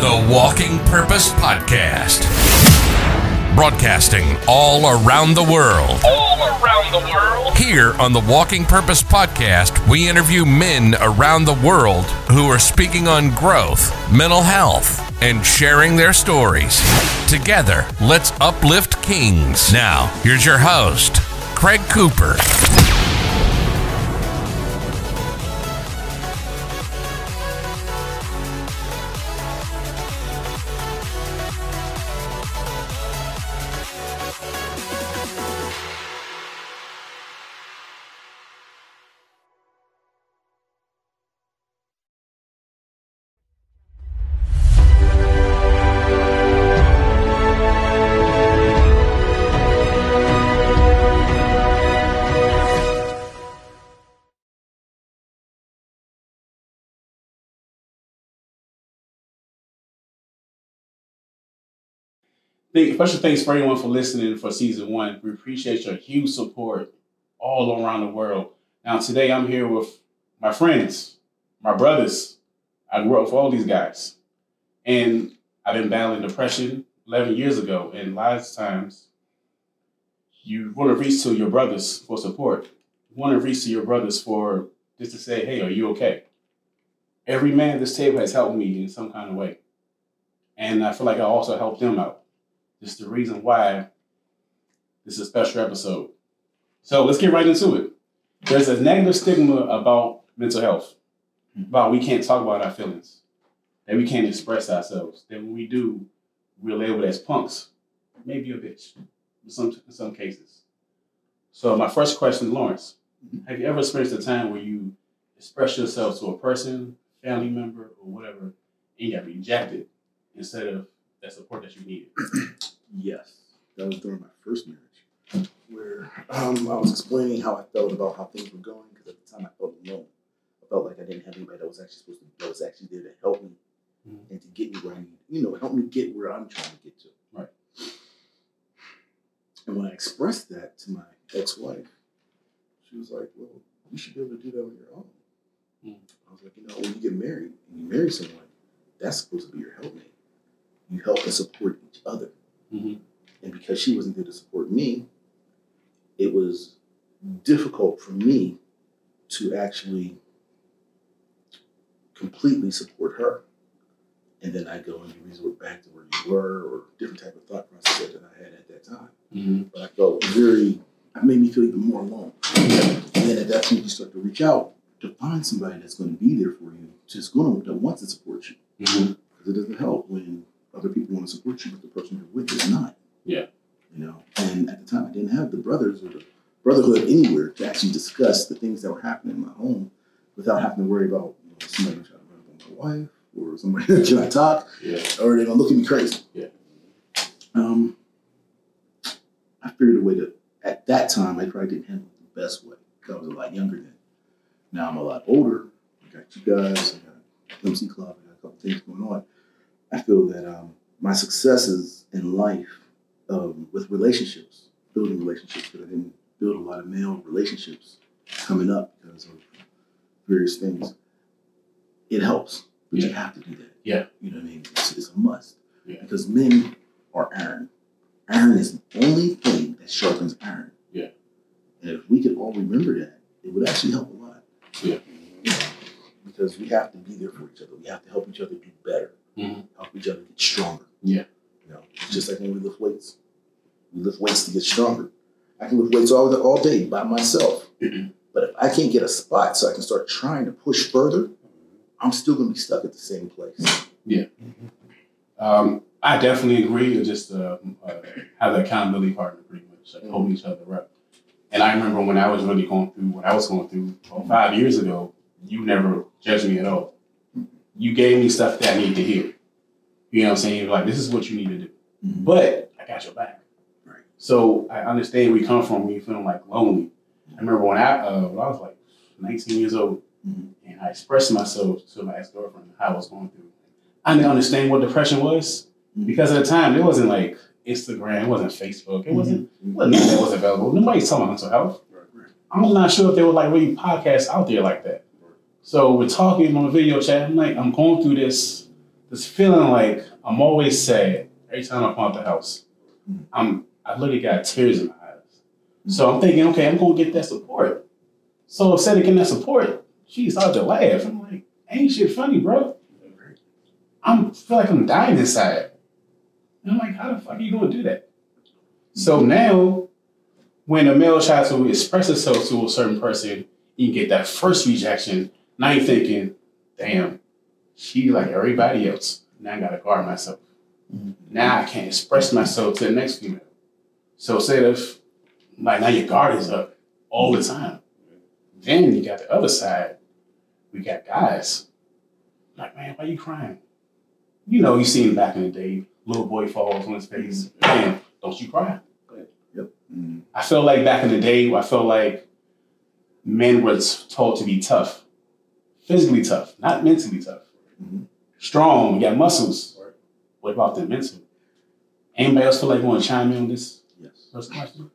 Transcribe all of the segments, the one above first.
the Walking Purpose Podcast. Broadcasting all around the world. all around the world. Here on the Walking Purpose Podcast, we interview men around the world who are speaking on growth, mental health, and sharing their stories. Together, let's uplift kings. Now, here's your host, Craig Cooper. Thank, special thanks for everyone for listening for season one. We appreciate your huge support all around the world. Now, today I'm here with my friends, my brothers. I grew up with all these guys. And I've been battling depression 11 years ago. And lots of times, you want to reach to your brothers for support. You want to reach to your brothers for just to say, hey, are you okay? Every man at this table has helped me in some kind of way. And I feel like I also helped them out. This is the reason why this is a special episode. So let's get right into it. There's a negative stigma about mental health, about we can't talk about our feelings, that we can't express ourselves, that when we do, we're labeled as punks, maybe a bitch, in some, in some cases. So my first question, Lawrence, have you ever experienced a time where you express yourself to a person, family member, or whatever, and you got rejected instead of that support that you needed? Yes, that was during my first marriage, where um, I was explaining how I felt about how things were going because at the time I felt alone. I felt like I didn't have anybody that was actually supposed to that was actually there to help me Mhm. and to get me where I need, you know, help me get where I'm trying to get to. Right. And when I expressed that to my ex-wife, she was like, "Well, you should be able to do that on your own." Mhm. I was like, "You know, when you get married and you marry someone, that's supposed to be your helpmate. You help and support each other." Mhm. And because she wasn't there to support me, it was difficult for me to actually completely support her. And then I go and you resort back to where you were or different type of thought process that I had at that time. Mm-hmm. But I felt very, it made me feel even more alone. And then at that point, you start to reach out to find somebody that's going to be there for you, just going to, want to support you. Mm-hmm. Because it doesn't help when other people want to support you, but the person you're with is not. Yeah. You know, and at the time, I didn't have the brothers or the brotherhood anywhere to actually discuss the things that were happening in my home without having to worry about you know, somebody gonna to run up on my wife or somebody can I talk Yeah. or they're gonna look at me crazy. Yeah. Um, I figured a way to. At that time, I probably didn't handle it the best way because I was a lot younger then. Now I'm a lot older. I got you guys. I got MC Club. I got a couple things going on. I feel that um, my successes in life um, with relationships, building relationships, because I didn't build a lot of male relationships coming up because of various things. It helps, but you have to do that. Yeah. You know what I mean? It's, it's a must Yeah. because men are iron. Iron is the only thing that sharpens iron. Yeah. And if we could all remember that, it would actually help a lot. Yeah. Because we have to be there for each other. We have to help each other do better. Mhm. Help each other get stronger. Yeah. You know, it's just like when we lift weights. We lift weights to get stronger. I can lift weights all, the all day by myself. but if I can't get a spot so I can start trying to push further, I'm still going to be stuck at the same place. Yeah. Um, I definitely agree with just uh, uh, have the accountability partner pretty much, like holding each other up. And I remember when I was really going through what I was going through well, five years ago, you never judged me at all. You gave me stuff that I need to hear. You know what I'm saying? You're like, this is what you need to do. Mhm. But I got your back. Right. So I understand where you come from when you're feeling like lonely. I remember when I, uh, when I was like 19 years old Mhm. and I expressed myself to my ex girlfriend how I was going through. I didn't understand what depression was because at the time it wasn't like Instagram, it wasn't Facebook, it wasn't, it wasn't nothing that was available. Nobody's talking about mental health. I'm not sure if there were like really podcasts out there like that. So we're talking on a video chat. I'm like, I'm going through this this feeling like I'm always sad every time I come out the house. I'm I literally got tears in my eyes. So I'm thinking, okay, I'm gonna get that support. So instead of getting that support, she started to laugh. I'm like, ain't shit funny, bro. I'm feel like I'm dying inside. And I'm like, how the fuck are you gonna do that? So now, when a male tries to express himself to a certain person, you get that first rejection. Now you're thinking, damn, she like everybody else. Now I gotta guard myself. Mhm. Now I can't express myself to the next female. So instead of like now your guard is up all the time. Then you got the other side. We got guys. Like, man, why you crying? You know, you seen back in the day, little boy falls on his face. Man, don't you cry. Mm. I felt like back in the day, I felt like men were told to be tough, physically tough, not mentally tough. Mhm. Strong, you got muscles. What about the mental? Anybody else feel like you want to chime in on this Yes. first question?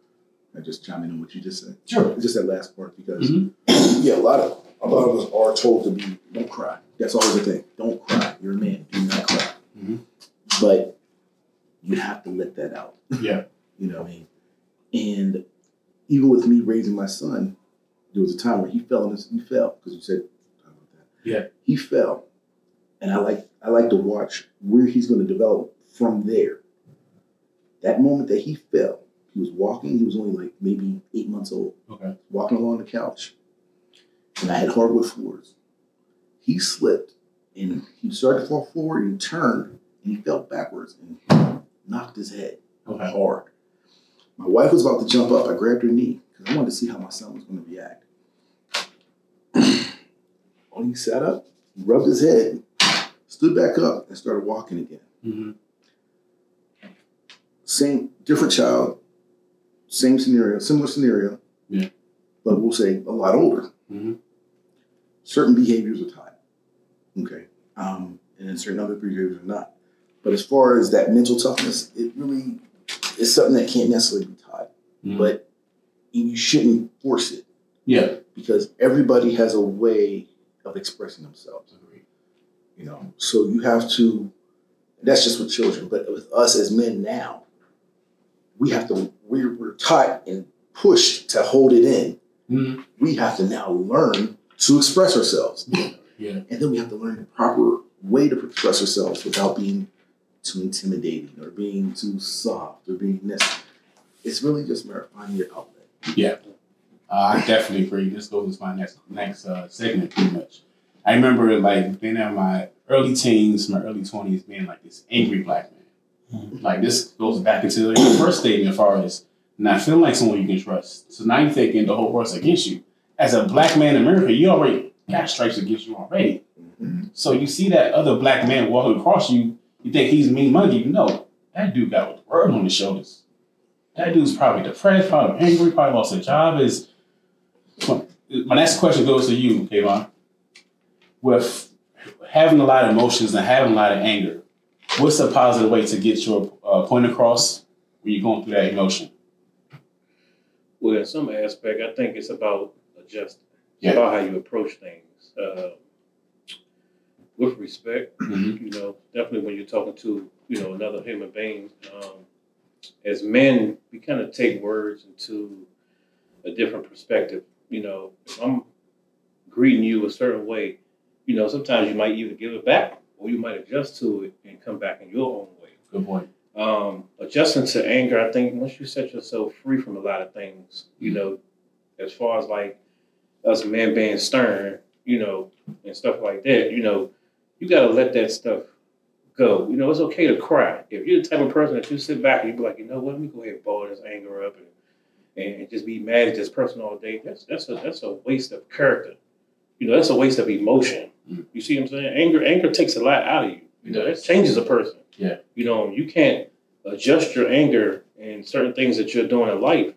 I just chime in on what you just said. Sure. Just that last part because Mhm. yeah, a lot of a lot of us are told to be don't cry. That's always the thing. Don't cry. You're a man. Do not cry. Mhm. But you have to let that out. Yeah. You know what I mean? And even with me raising my son, there was a time where he fell his, he fell because you said talk about that. Yeah. He fell, and I like I like to watch where he's going to develop from there. That moment that he fell, he was walking. He was only like maybe eight months old Okay. walking along the couch, and I had hardwood floors. He slipped and he started to fall forward and he turned and he fell backwards and knocked his head Okay. hard. My wife was about to jump up. I grabbed her knee because I wanted to see how my son was going to react. When he sat up, rubbed his head, stood back up, and started walking again. hmm Same, different child, same scenario, similar scenario. Yeah. But we'll say a lot older. hmm certain behaviors are taught. Okay. Um, and then certain other behaviors are not. But as far as that mental toughness, it really is something that can't necessarily be taught. Mhm. But you shouldn't force it Yeah. because everybody has a way of expressing themselves. You know, so you have to. That's just with children, but with us as men now, we have to. We're, we're taught and pushed to hold it in. Mhm. We have to now learn to express ourselves. Yeah. And then we have to learn the proper way to express ourselves without being too intimidating or being too soft or being this. It's really just a matter of finding your outlet. Yeah, uh, I definitely agree. This goes into my next next uh, segment pretty much. I remember like being in my early teens, my early twenties, being like this angry black man. Like this goes back into your first statement as far as not feeling like someone you can trust. So now you're thinking the whole world's against you. As a black man in America, you already got stripes against you already. So you see that other black man walking across you, you think he's mean monkey. No, that dude got the world on his shoulders. That dude's probably depressed, probably angry, probably lost a job. Is my next question goes to you, Kayon. With having a lot of emotions and having a lot of anger, what's a positive way to get your uh, point across when you're going through that emotion? Well, in some aspect, I think it's about adjusting. Yeah. About how you approach things. Uh, with respect, Mm-hmm. you know, definitely when you're talking to, you know, another human being, um, as men, we kind of take words into a different perspective. You know, if I'm greeting you a certain way, you know, sometimes you might either give it back or you might adjust to it and come back in your own way. Good point. um, adjusting to anger, I think once you set yourself free from a lot of things, you know, as far as like us men being stern, you know, and stuff like that, you know, you got to let that stuff go. You know, it's okay to cry. If you're the type of person that you sit back and you be like, you know what, let me go ahead and ball this anger up and, and just be mad at this person all day, that's, that's, a, that's a waste of character. You know, that's a waste of emotion. Mm. You see what I'm saying? Anger, anger takes a lot out of you. You know, that changes a person. Yeah. You know, you can't adjust your anger and certain things that you're doing in life.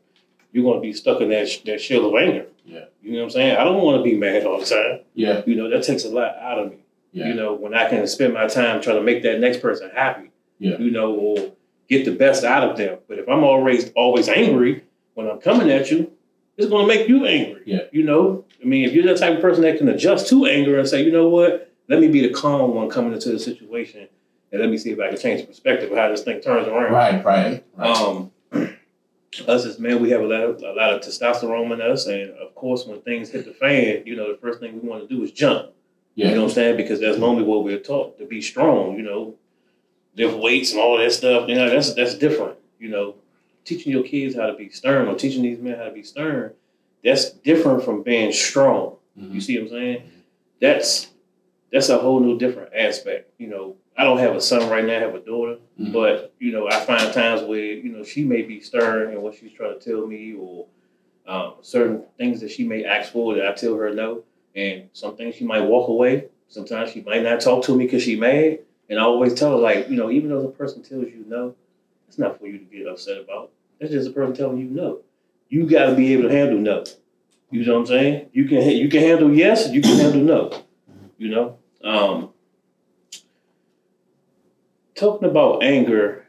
You're going to be stuck in that sh- that shell of anger. Yeah. You know what I'm saying? I don't want to be mad all the time. Yeah. You know, that takes a lot out of me. Yeah. You know, when I can spend my time trying to make that next person happy. Yeah. You know, or get the best out of them. But if I'm always always angry when I'm coming at you, it's going to make you angry. Yeah. You know, I mean, if you're the type of person that can adjust to anger and say, you know what, let me be the calm one coming into the situation, and let me see if I can change the perspective of how this thing turns around. Right, right, right. Um, us as men, we have a lot of a lot of testosterone in us, and of course, when things hit the fan, you know, the first thing we want to do is jump. yeah. You know what I'm saying? Because that's normally what we're taught to be strong. You know, lift weights and all that stuff. You know, that's that's different. You know, teaching your kids how to be stern or teaching these men how to be stern, that's different from being strong. Mhm. You see what I'm saying? That's that's a whole new different aspect. You know, I don't have a son right now. I have a daughter, Mhm. but you know, I find times where you know she may be stern in what she's trying to tell me, or um, certain things that she may ask for that I tell her no, and some things she might walk away. Sometimes she might not talk to me because she mad, and I always tell her like, you know, even though the person tells you no, it's not for you to get upset about. That's just a person telling you no. You got to be able to handle no. You know what I'm saying? You can you can handle yes, you can handle no. You know. Um, talking about anger,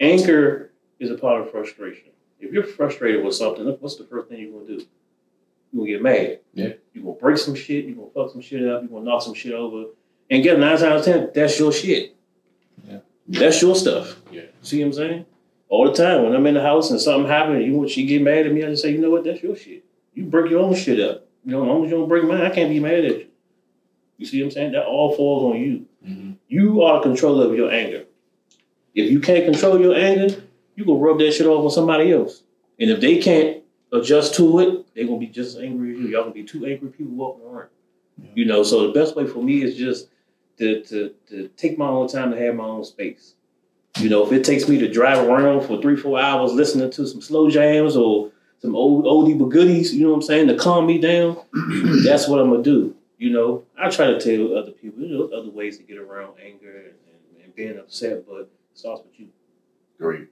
anger is a part of frustration. If you're frustrated with something, what's the first thing you're gonna do? You're gonna get mad. Yeah. You're gonna break some shit. You're gonna fuck some shit up. You're gonna knock some shit over. And get nine times out of ten, that's your shit. Yeah. That's your stuff. Yeah. See what I'm saying? All the time when I'm in the house and something happens, you want she get mad at me, I just say, you know what, that's your shit. You break your own shit up. You know, as long as you don't break mine, I can't be mad at you. You see what I'm saying? That all falls on you. Mhm. You are control of your anger. If you can't control your anger, you gonna rub that shit off on somebody else. And if they can't adjust to it, they're gonna be just as angry as you. Y'all gonna be two angry people walking around. You know, so the best way for me is just to, to to take my own time to have my own space. You know, if it takes me to drive around for three, four hours listening to some slow jams or some old oldie but goodies, you know what I'm saying, to calm me down, that's what I'm gonna do. You know, I try to tell other people, you know, other ways to get around anger and, and, being upset, but it starts with you. Great.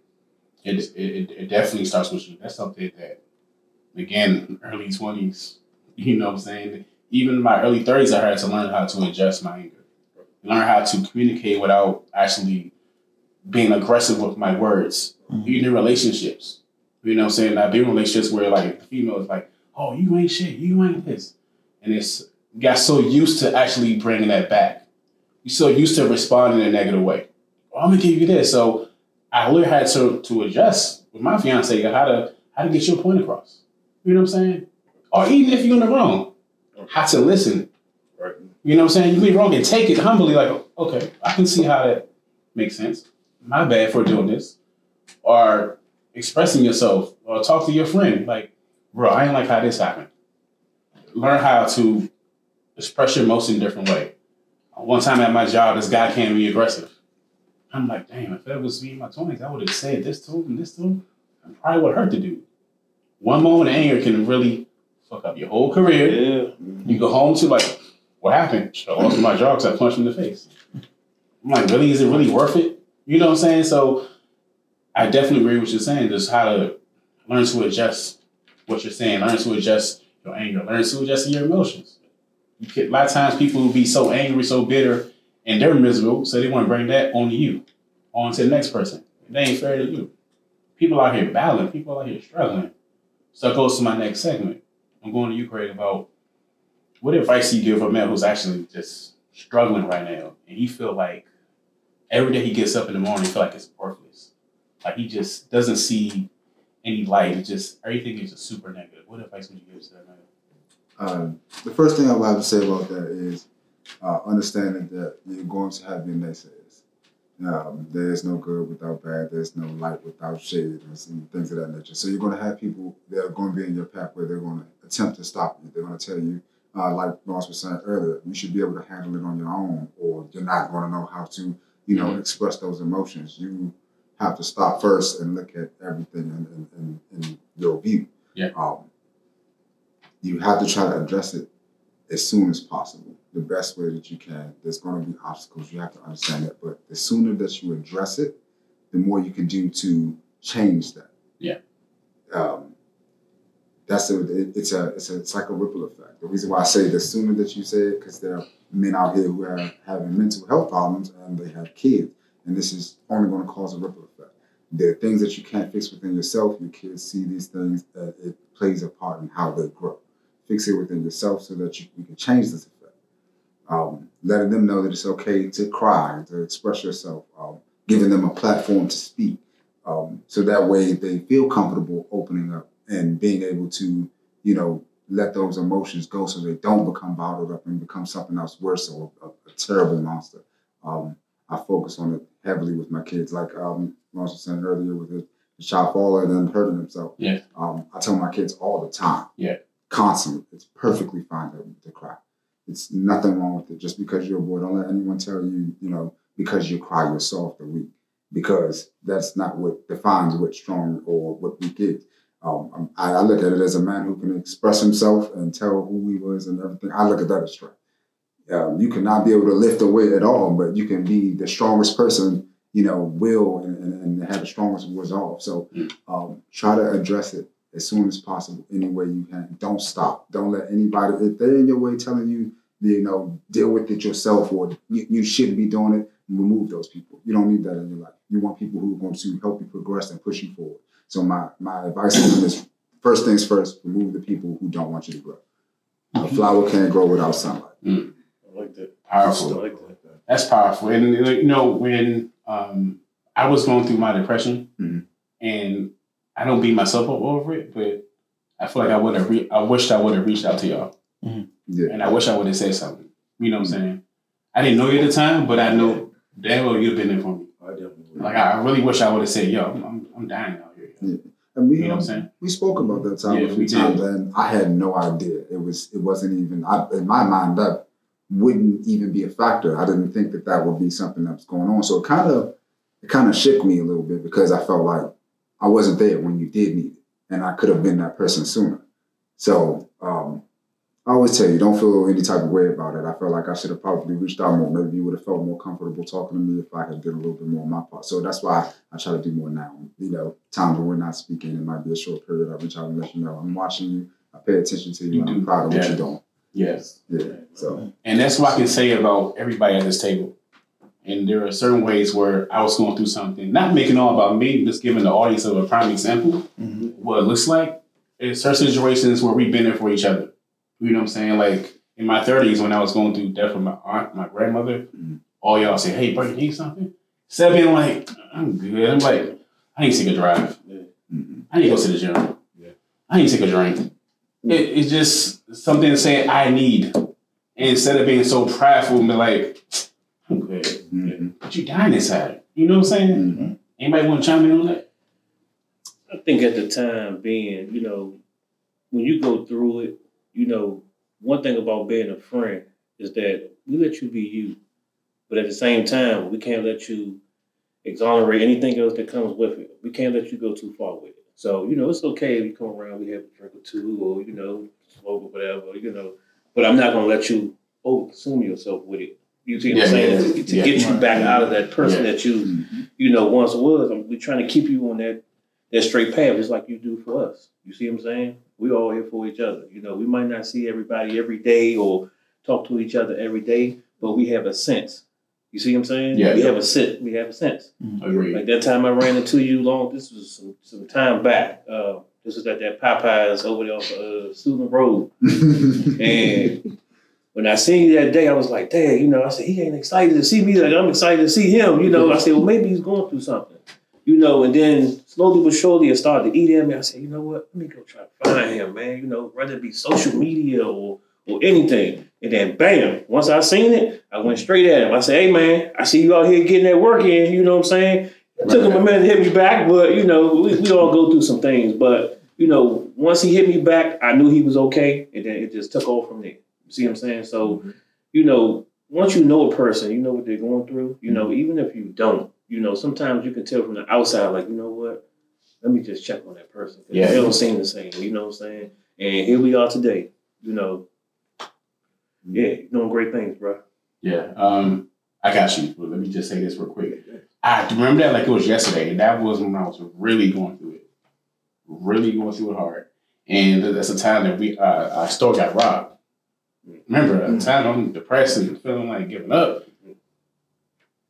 It, it it definitely starts with you. That's something that, again, early twenties. You know what I'm saying? Even in my early thirties, I had to learn how to adjust my anger, learn how to communicate without actually being aggressive with my words. Mm-hmm. Even in relationships, you know what I'm saying? I've been in relationships where like the female is like, "Oh, you ain't shit. You ain't this," and it's got so used to actually bringing that back. You're so used to responding in a negative way. Oh, I'm gonna give you this. So I really had to to adjust with my fiance how to how to get your point across. You know what I'm saying? Or even if you're in the wrong, how to listen. Right. You know what I'm saying? You can be wrong and take it humbly, like, okay, I can see how that makes sense. My bad for doing this. Or expressing yourself, or talk to your friend, like, bro, I ain't like how this happened. Learn how to express your emotion in a different way. One time at my job, this guy came to me aggressive. I'm like, damn, if that was me in my 20s, I would have said this to him and this to him. I probably would hurt the dude. One moment of anger can really fuck up your whole career. Yeah. You go home to like, what happened? I lost my job because I punched him in the face. I'm like, really? Is it really worth it? You know what I'm saying? So I definitely agree with what you're saying. Just how to learn to adjust what you're saying, learn to adjust your anger, learn to adjust your emotions. You a lot of times people will be so angry, so bitter, and they're miserable, so they want to bring that onto you, on to the next person. They ain't fair to you. People out here battling, people out here struggling. So that goes to my next segment. I'm going to you, Craig, about what advice do you give a man who's actually just struggling right now, and he feel like every day he gets up in the morning, he feel like it's worthless. Like he just doesn't see any light. It just everything is just super negative. What advice would you give to that man? Um, the first thing I would have to say about that is uh, understanding that you're going to have your naysayers. Um, there is no good without bad. There's no light without shade, and things of that nature. So you're going to have people that are going to be in your path where they're going to attempt to stop you. They're going to tell you, uh, like Lawrence was saying earlier, you should be able to handle it on your own, or you're not going to know how to, you know, express those emotions. You have to stop first and look at everything in, in, in, in your view. Yeah. Um, you have to try to address it as soon as possible, the best way that you can. There's going to be obstacles. You have to understand that. But the sooner that you address it, the more you can do to change that. Yeah. Um, that's a, it, it's a it's a it's like a ripple effect. The reason why I say the sooner that you say it, because there are men out here who are having mental health problems and they have kids, and this is only going to cause a ripple effect. There are things that you can't fix within yourself. Your kids see these things. Uh, it plays a part in how they grow fix it within yourself so that you, you can change this effect. um, letting them know that it's okay to cry, to express yourself, um, giving them a platform to speak. Um, so that way they feel comfortable opening up and being able to, you know, let those emotions go so they don't become bottled up and become something else worse or a, a terrible monster. Um, I focus on it heavily with my kids, like um, Ross was saying earlier with the, the child falling and hurting himself. Yeah. Um, I tell my kids all the time. Yeah. Constantly. It's perfectly fine to, to cry. It's nothing wrong with it. Just because you're a boy, don't let anyone tell you, you know, because you cry, you're soft or weak. Because that's not what defines what strong or what weak is. Um, I, I look at it as a man who can express himself and tell who he was and everything. I look at that as strength. Um, you cannot be able to lift a weight at all, but you can be the strongest person, you know, will and, and, and have the strongest resolve. So um, try to address it as soon as possible, any way you can. Don't stop. Don't let anybody, if they're in your way telling you, you know, deal with it yourself or you, you shouldn't be doing it, remove those people. You don't need that in your life. You want people who are going to help you progress and push you forward. So my my advice to them is first things first, remove the people who don't want you to grow. A flower can't grow without sunlight. I like that. I Powerful. like that. That's powerful. And you know, when um, I was going through my depression, Mhm. and I don't beat myself up over it, but I feel like I would have. Re- I wished I would have reached out to y'all, Yeah. and I wish I would have said something. You know what I'm saying? I didn't know you at the time, but I know damn well you've been there for me. I definitely. Like I I really wish I would have said, "Yo, I'm, I'm, I'm dying here." And we, You know what I'm um, saying? we spoke about that time Yeah, a few times, and I had no idea. It was it wasn't even I, in my mind that wouldn't even be a factor. I didn't think that that would be something that was going on. So it kind of it kind of shook me a little bit because I felt like I wasn't there when you did need it, and I could have been that person sooner. So um, I always tell you, don't feel any type of way about it. I felt like I should have probably reached out more. Maybe you would have felt more comfortable talking to me if I had did a little bit more on my part. So that's why I try to do more now. You know, times when we're not speaking, it might be a short period. I reach out and let you know I'm watching you. I pay attention to you. You and I'm proud of what you're doing. Yes. Yeah. So And that's what I can say about everybody at this table. And there are certain ways where I was going through something, not making all about me, just giving the audience of a prime example. Mm-hmm. What it looks like in certain situations where we've been there for each other. You know what I'm saying? Like in my 30s, when I was going through death of my aunt, my grandmother, Mhm. all y'all say, "Hey, bro, you need something?" Instead of being like, "I'm good," I'm like, "I need to take a drive. mhm. I need to go to the gym. Yeah. I need to take a drink." It, it's just something to say I need. And instead of being so prideful and be like, I'm good. Mhm. But you dying inside. You know what I'm saying? Mhm. Anybody want to chime in on that? I think at the time being, you know, when you go through it, you know, one thing about being a friend is that we let you be you. But at the same time, we can't let you exonerate anything else that comes with it. We can't let you go too far with it. So, you know, it's okay if you come around, we have a drink or two, or, you know, smoke or whatever, you know. But I'm not going to let you over consume yourself with it. You see what Yeah, I'm saying? yeah, To, to yeah. get you back out of that person that you Mhm. you know, once was. I'm, we're trying to keep you on that that straight path, just like you do for us. You see what I'm saying? We all here for each other. You know, we might not see everybody every day or talk to each other every day, but we have a sense. You see what I'm saying? Yeah. We have a sense. We have a sense. Agreed. Like that time I ran into you long. This was some, some time back. Uh, this was at that Popeyes over there off uh, Susan Road. And when I seen you that day, I was like, "Dad, you know," I said, "He ain't excited to see me. Like I'm excited to see him." You know, I said, "Well, maybe he's going through something." You know, and then slowly but surely, it started to eat at me. I said, "You know what? Let me go try to find him, man. You know, whether it be social media or or anything." And then, bam! Once I seen it, I went straight at him. I said, "Hey, man, I see you out here getting that work in. You know what I'm saying?" It took him a minute to hit me back, but you know, we, we all go through some things. But you know, once he hit me back, I knew he was okay, and then it just took off from there. You see what I'm saying? So, mm-hmm. you know, once you know a person, you know what they're going through. You mm-hmm. know, even if you don't, you know, sometimes you can tell from the outside, like, you know what? Let me just check on that person. Yeah. They don't seem the same. You know what I'm saying? And here we are today. You know, yeah, doing great things, bro. Yeah. Um, I got you. But let me just say this real quick. I remember that like it was yesterday. And that was when I was really going through it. Really going through it hard. And that's the time that we uh, our store got robbed. Remember, at the time I'm depressed and feeling like giving up.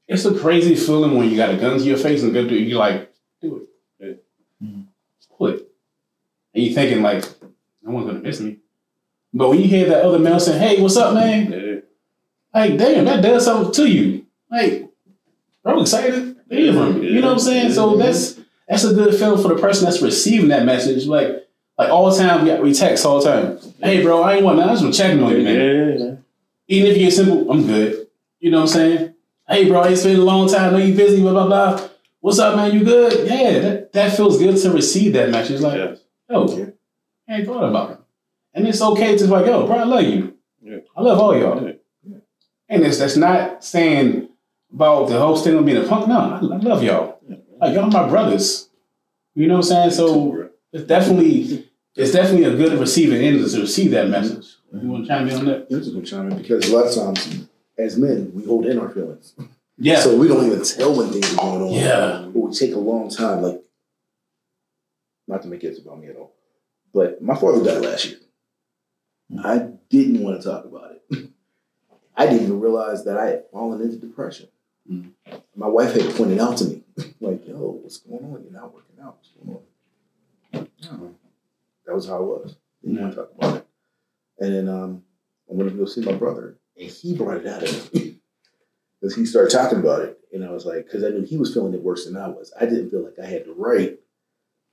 It's a crazy feeling when you got a gun to your face and go do. You're like, do it. Quit. Mm-hmm. And you're thinking like, no one's gonna miss me. But when you hear that other male saying, "Hey, what's up, man?" Yeah. like, damn, that does something to you. Like, I'm excited to hear from you. You know what I'm saying? So that's that's a good feeling for the person that's receiving that message. Like, like all the time, we, we text all the time. Hey, bro, I ain't want nothing. I just want checking on you, man. Yeah, Even if you get simple, I'm good. You know what I'm saying? Hey, bro, it's been a long time. I know you busy, blah, blah, blah. What's up, man? You good? Yeah, that, that feels good to receive that message. Like, yes. Oh, yo, I ain't thought about it. And it's okay to like, yo, bro, I love you. Yeah. I love all y'all. Yeah. And it's that's not saying about the whole thing of being a punk. No, I, I love y'all. Like y'all my brothers. You know what I'm saying? So it's definitely it's definitely a good receiving end to receive that message. You mm-hmm. want to chime in on that? I'm just gonna chime in because a lot of times, as men, we hold in our feelings, Yeah. so we don't even tell when things are going on. Yeah. or we take a long time. Like, not to make it about me at all, but my father died last year. I didn't want to talk about it. I didn't even realize that I had fallen into depression. Mm. My wife had pointed out to me, like, "Yo, what's going on? You're not working out. What's going on?" That was how I was. Didn't want to talk about it. And then um, I went to go see my brother, and he brought it out of me because he started talking about it, and I was like, because I knew he was feeling it worse than I was. I didn't feel like I had the right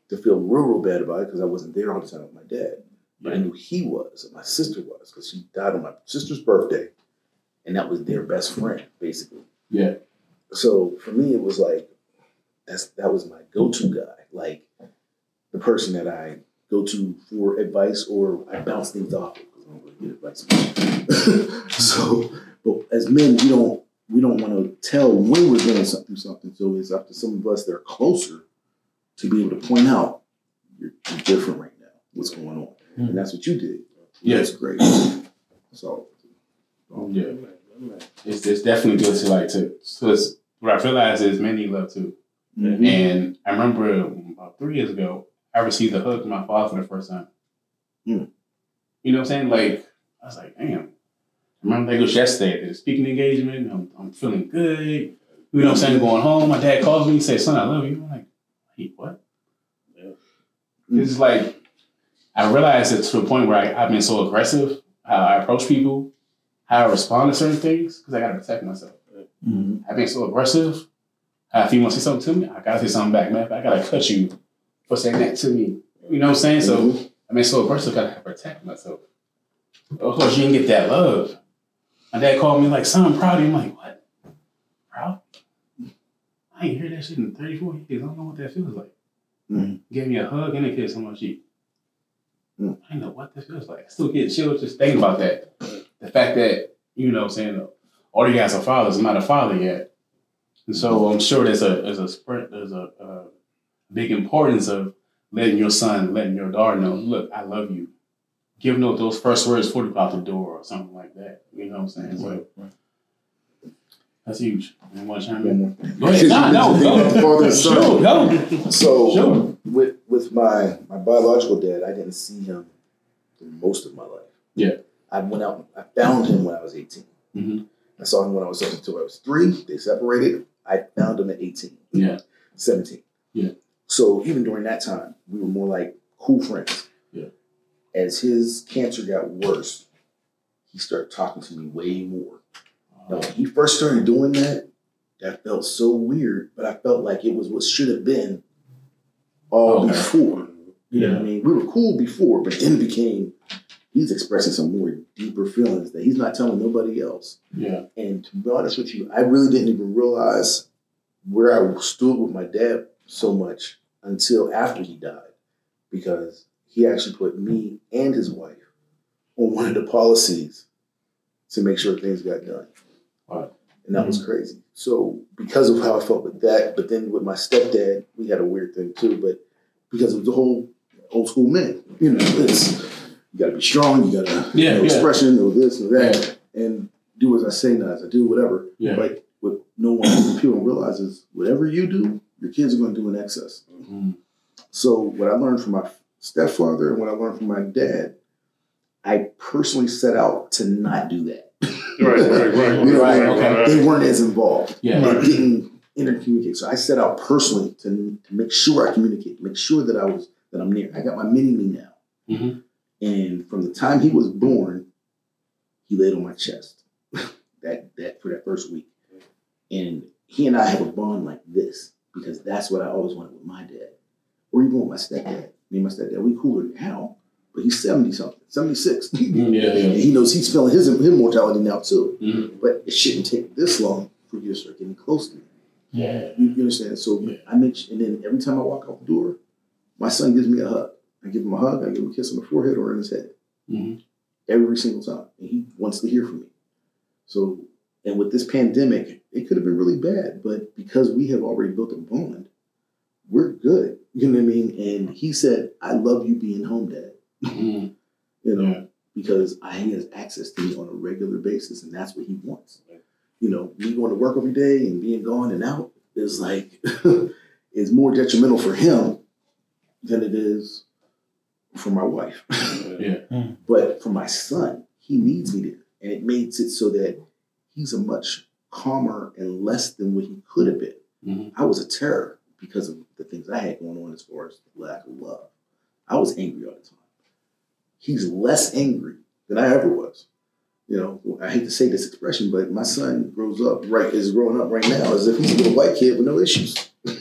to feel real, real bad about it because I wasn't there all the time with my dad. But I knew he was, and my sister was, because she died on my sister's birthday, and that was their best friend, basically. Yeah. So for me, it was like that's that was my go-to guy, like the person that I go to for advice or I bounce things off of because I don't really get advice. so, but as men, we don't we don't want to tell when we're going through something. So it's up to some of us that are closer to be able to point out you're, you're different right now. What's going on? Mhm. And that's what you did. Yeah. That's great. So, um, Yeah. It's, it's definitely good to like to because what I realized is men need love too. mhm. And I remember about three years ago, I received a hug from my father for the first time. Mm. You know what I'm saying? Like, I was like, damn. I remember that was yesterday at the speaking engagement. I'm, I'm feeling good. You know what I'm saying? Going home, my dad calls me and says, son, I love you. I'm like, hey, what? Yeah. It's like, I realized it to the point where I, I've been so aggressive, how I approach people, how I respond to certain things, because I got to protect myself. Mhm. I've been so aggressive. Uh, if you want to say something to me, I gotta say something back, man. I gotta cut you for saying that to me. You know what I'm saying? So Mhm. I've so first I gotta protect myself. Of course, you didn't get that love. My dad called me like, "Son, I'm proud of you." I'm like, "What? Proud? I ain't heard that shit in 34 years. I don't know what that feels like." Mhm. Gave me a hug and a kiss on my cheek. Mm. I know what this feels like. I still get chills just thinking about that. The fact that you know, what I'm saying all you guys are fathers. I'm not a father yet. And so I'm sure there's a there's a spread there's a, uh big importance of letting your son, letting your daughter know, look, I love you. Giving those those first words before you go out the door or something like that. You know what I'm saying? So that's huge. You want to chime in? Go ahead. Nah, no, go. Father and son. Sure, go. So Sure. with with my my biological dad, I didn't see him for most of my life. Yeah. I went out. I found him when I was 18. Mhm. I saw him when I was up until I was three. They separated. I found him at 18. Yeah. 17. Yeah. So even during that time, we were more like cool friends. Yeah. As his cancer got worse, he started talking to me way more. Uh-huh. Now, when he first started doing that, that felt so weird, but I felt like it was what should have been all Okay. before. You know what I mean? We were cool before, but then it became he's expressing some more deeper feelings that he's not telling nobody else. Yeah. And to be honest with you, I really didn't even realize where I stood with my dad so much until after he died, because he actually put me and his wife on one of the policies to make sure things got done. Wow. And that was mm-hmm. crazy. So because of how I felt with that, but then with my stepdad, we had a weird thing too. But because of the whole old school men, you know, this you gotta be strong, you gotta Yeah, know, yeah. expression, or this or that, and do as I say, not as I do, whatever. Yeah. But what no one people don't realize is whatever you do, your kids are gonna do in excess. Mhm. So what I learned from my stepfather and what I learned from my dad, I personally set out to not do that. Right, right, right, You know, Right, they- weren't as involved. Yeah. They didn't intercommunicate. So I set out personally to, to make sure I communicate, make sure that I was that I'm near. I got my mini me now. Mhm. And from the time he was born, he laid on my chest. that that for that first week, and he and I have a bond like this because that's what I always wanted with my dad, or even with my stepdad. Me and my stepdad, we cooler now, but he's seventy something, seventy six. Mm, yeah, And he knows he's feeling his his mortality now too. Mhm. But it shouldn't take this long for you to start getting close to me. Yeah. You, you understand? So Yeah. I make and then every time I walk out the door, my son gives me a hug. I give him a hug. I give him a kiss on the forehead or in his head Mhm. every single time, and he wants to hear from me. So, and with this pandemic, it could have been really bad, but because we have already built a bond, we're good. You know what I mean? And he said, "I love you being home, Dad." Mhm. You know, Yeah. because I he has access to me on a regular basis, and that's what he wants. You know, me going to work every day and being gone and out is like is more detrimental for him than it is for my wife. Yeah. But for my son, he needs me there. and it makes it so that he's a much calmer and less than what he could have been. Mhm. I was a terror because of the things I had going on as far as lack of love. I was angry all the time. He's less angry than I ever was. You know, I hate to say this expression, but my son grows up right is growing up right now as if he's a little white kid with no issues. you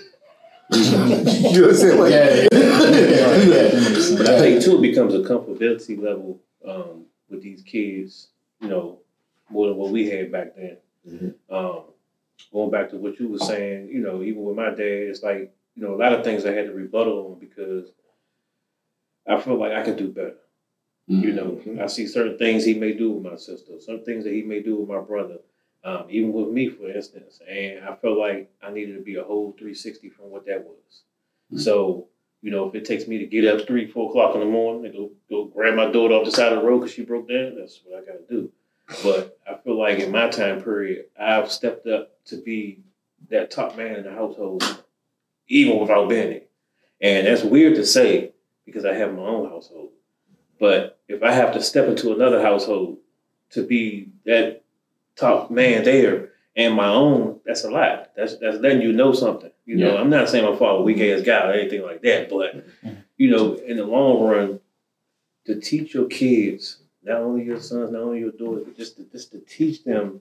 know what I'm saying? Like, Yeah, yeah. But I think too, it becomes a comfortability level um, with these kids. You know, more than what we had back then. Mhm. Um, going back to what you were saying, you know, even with my dad, it's like you know a lot of things I had to rebuttal on because I feel like I can do better. You know, I see certain things he may do with my sister, some things that he may do with my brother, um, even with me, for instance. And I felt like I needed to be a whole 360 from what that was. Mhm. So, you know, if it takes me to get up three, four o'clock in the morning and go, go grab my daughter off the side of the road because she broke down, that's what I got to do. But I feel like in my time period, I've stepped up to be that top man in the household, even without being it. And that's weird to say because I have my own household. But if I have to step into another household to be that top man there and my own, that's a lot. That's that's letting you know something. You know, I'm not saying my father weak ass guy or anything like that, but you know, in the long run, to teach your kids, not only your sons, not only your daughters, but just to, just to teach them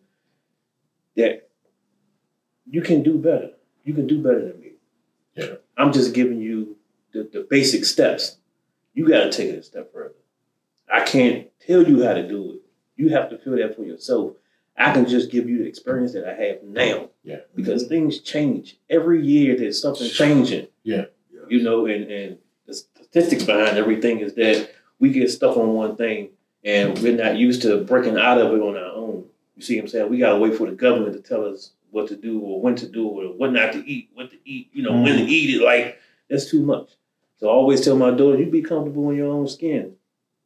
that you can do better. You can do better than me. Yeah. I'm just giving you the, the basic steps. You got to take it a step further. I can't tell you how to do it. You have to feel that for yourself. I can just give you the experience that I have now. Yeah. Because things change. Every year there's something changing. Yeah. You know, and, and the statistics behind everything is that we get stuck on one thing and we're not used to breaking out of it on our own. You see what I'm saying? We gotta wait for the government to tell us what to do or when to do or what not to eat, what to eat, you know, when to mm-hmm. eat it. Like that's too much. So I always tell my daughter, you be comfortable in your own skin.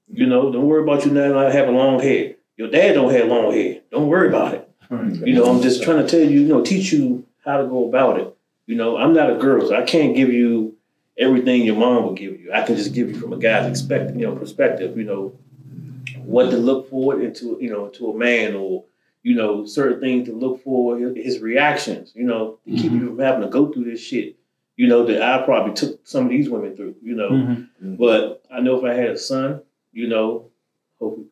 You know, don't worry about you not having long hair. Your dad don't have long hair. Don't worry about it. You know, I'm just trying to tell you, you know, teach you how to go about it. You know, I'm not a girl, so I can't give you everything your mom would give you. I can just give you from a guy's expect, you know, perspective. You know, what to look for into, you know, to a man, or you know, certain things to look for his, his reactions. You know, to keep you from having to go through this shit. You know that I probably took some of these women through. You know, Mm-hmm. but I know if I had a son, you know, hopefully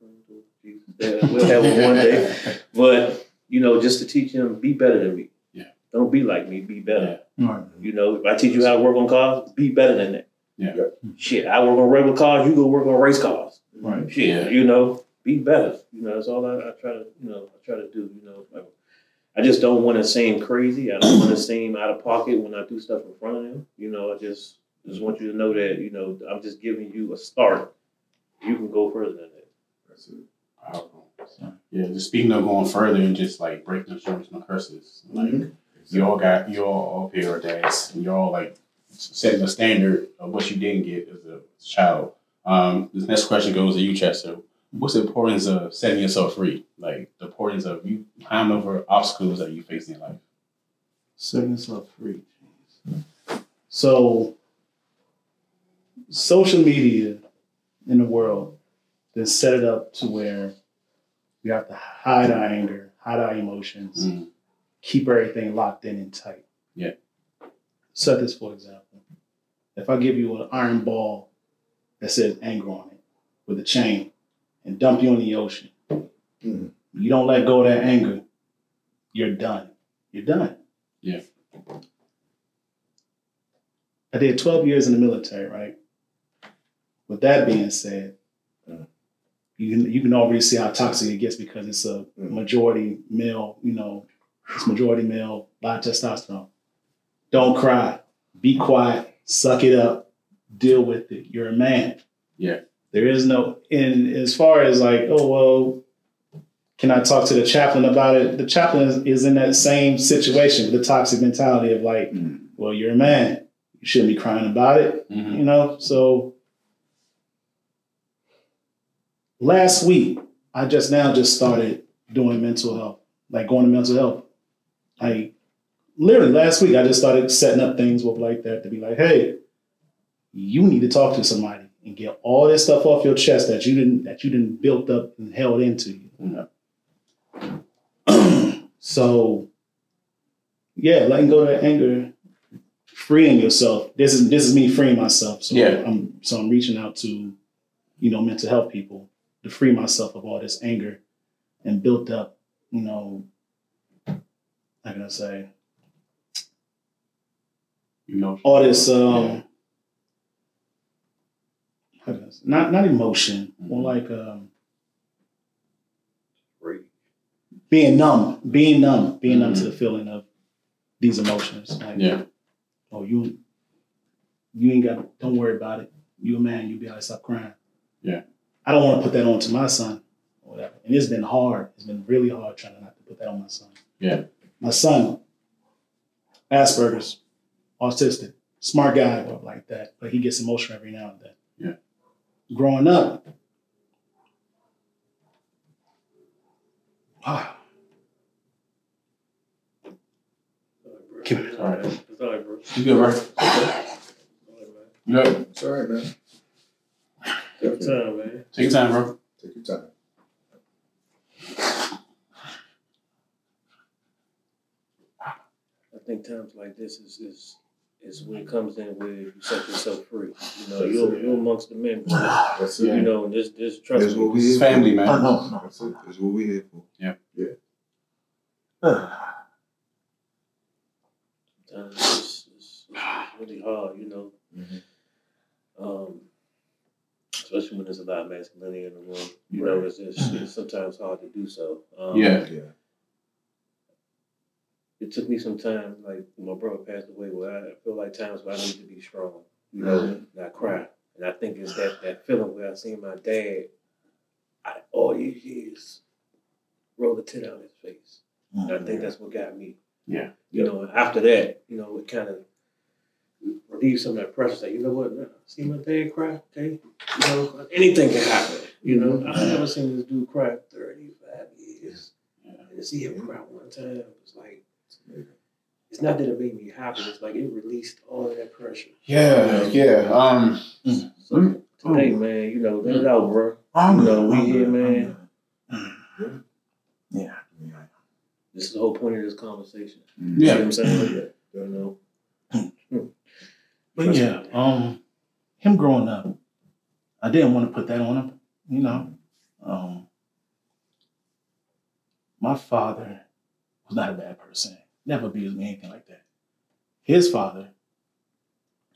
we'll have one one day. But you know, just to teach him be better than me. Yeah. Don't be like me. Be better. Right. You know, if I teach you how to work on cars, be better than that. Yeah. Shit, I work on regular cars. You go work on race cars. Right. Shit, Yeah. you know, be better. You know, that's all I, I try to, you know, I try to do. You know, I, I just don't want to seem crazy. I don't want to seem out of pocket when I do stuff in front of them. You know, I just just want you to know that you know I'm just giving you a start. You can go further than that. That's it. Powerful. Yeah, just speaking of going further and just like breaking the generational curses. Like Mhm. you all got you all all pay your dads and you're all like setting the standard of what you didn't get as a child. Um, this next question goes to you, Chester. What's the importance of setting yourself free? Like the importance of you climbing over obstacles that you face in life. Setting yourself free. So, social media in the world then set it up to where we have to hide our anger, hide our emotions, Mm. keep everything locked in and tight. Yeah. Set this for example. If I give you an iron ball that says anger on it with a chain and dump you in the ocean, Mhm. you don't let go of that anger, you're done. You're done. Yeah. I did 12 years in the military, right? With that being said, Mm. you can you can already see how toxic it gets because it's a Mm. majority male, you know, it's majority male, a lot of testosterone. Don't cry. Be quiet. Suck it up. Deal with it. You're a man. Yeah. There is no and as far as like, oh well, can I talk to the chaplain about it? The chaplain is, is in that same situation with the toxic mentality of like, Mm. well, you're a man. You shouldn't be crying about it. Mhm. You know? So last week, I just now just started doing mental health, like going to mental health. Like literally last week, I just started setting up things with like that to be like, hey, you need to talk to somebody and get all this stuff off your chest that you didn't that you didn't built up and held into you. so yeah, letting go of that anger, freeing yourself. This is this is me freeing myself. So Yeah. I'm so I'm reaching out to, you know, mental health people to free myself of all this anger and built up, you know, how can I say, You know. all this um Yeah. how can I say, not not emotion, more like um being numb, being numb, being numb to the feeling of these emotions. Like, Yeah. oh, you, you ain't got. Don't worry about it. You a man. You be like, stop crying. Yeah. I don't want to put that on to my son, or whatever. And it's been hard. It's been really hard trying to not to put that on my son. Yeah. My son, Asperger's, autistic, smart guy, like that, but he gets emotional every now and then. Yeah. Growing up. ah, Can- It's all right. It's all right, bro. You good, bro? It's all right, man. You good? It's all right, man. Take your time, man. Take your time, bro. Take your time. I think times like this is is is when it comes in where you set yourself free. You know, you're, you're amongst the men, bro. That's You know, and this this trust That's what me. we This is family, for. man. No, no. That's it. That's what we here for. Yeah. Yeah. Sometimes it's, it's, it's really hard, you know. Mhm. Um, especially when there's a lot of masculinity in the room. You know, it's, it's, it's sometimes hard to do so. Um, Yeah. Yeah. It took me some time, like my brother passed away, where I feel like times where I need to be strong, you know, not cry. And I think it's that, that feeling where I seen my dad I, all these years roll a tit out his face. And I mm, think that's what got me. Yeah. You know, after that, you know, it kind of relieved some of that pressure. Say, you know what, see my dad cry, okay? You know, anything can happen. You know, I've never seen this dude cry 35 years. And to see him cry one time, it's like, it's not that it made me happy, it's like it released all of that pressure. Yeah. Yeah. Um. So today, man, you know, let it out, bro. I'm You good. know, we I'm here, good. man. I'm. Yeah. This is the whole point of this conversation. Mm. You know Yeah. what I'm saying? You know, But yeah, um, him growing up, I didn't want to put that on him. You know, um, my father was not a bad person. Never abused me, anything like that. His father,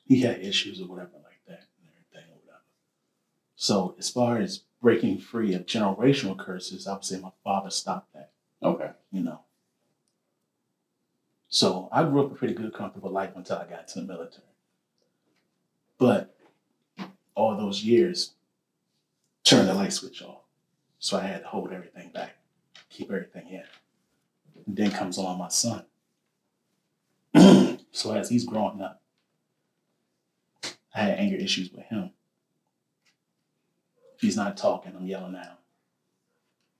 he had issues or whatever like that and everything or whatever. So as far as breaking free of generational curses, I would say my father stopped that Okay. you know. So I grew up a pretty good, comfortable life until I got to the military. But all those years turned the light switch off. So I had to hold everything back, keep everything in. And then comes along my son. so as he's growing up, I had anger issues with him. If he's not talking, I'm yelling at him.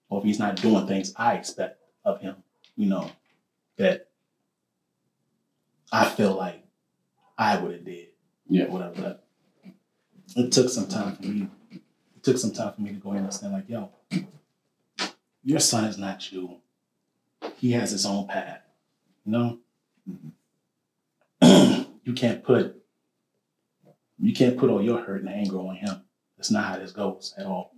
Or if he's not doing things I expect of him, you know, that I feel like I would have did. Yeah. Whatever. But it took some time for me. It took some time for me to go in and understand, like, yo, your son is not you. He has his own path. You know? Mm-hmm. You can't put you can't put all your hurt and anger on him. That's not how this goes at all.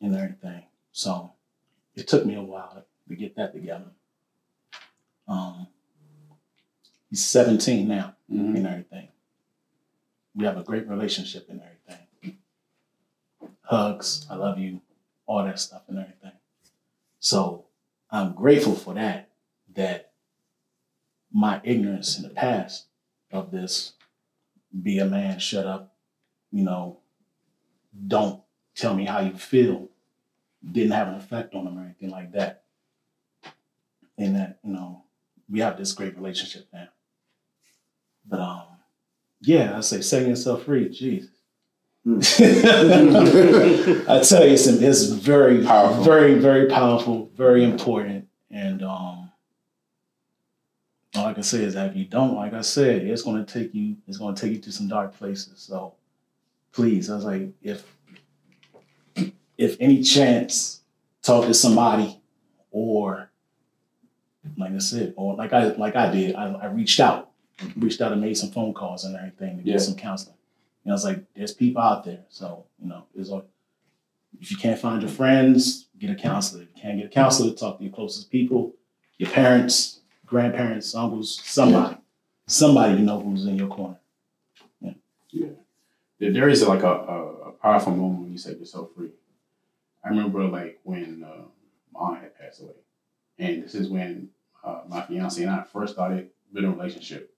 And everything. So it took me a while to get that together. Um, he's 17 now Mhm. and everything. We have a great relationship and everything. Hugs, I love you, all that stuff and everything. So I'm grateful for that, that my ignorance in the past of this, be a man, shut up, you know, don't tell me how you feel, didn't have an effect on him or anything like that. And that, you know, we have this great relationship now. But um, yeah, I say setting yourself free, Jesus. I tell you, it's, it's very Powerful. very, very powerful, very important. And um, all I can say is that if you don't, like I said, it's going to take you, it's going to take you to some dark places. So please, I was like, if if any chance, talk to somebody, or like I said, or like I like I did, I, I reached out, reached out and made some phone calls and everything to get some counseling. And I was like there's people out there, so you know, it's like if you can't find your friends, get a counselor. If you can't get a counselor, talk to your closest people, your parents, grandparents, uncles, somebody, somebody you know who's in your corner. Yeah. Yeah. there is like a, a, a powerful moment when you set yourself free. I remember like when uh, my aunt had passed away, and this is when uh, my fiance and I first started building a relationship.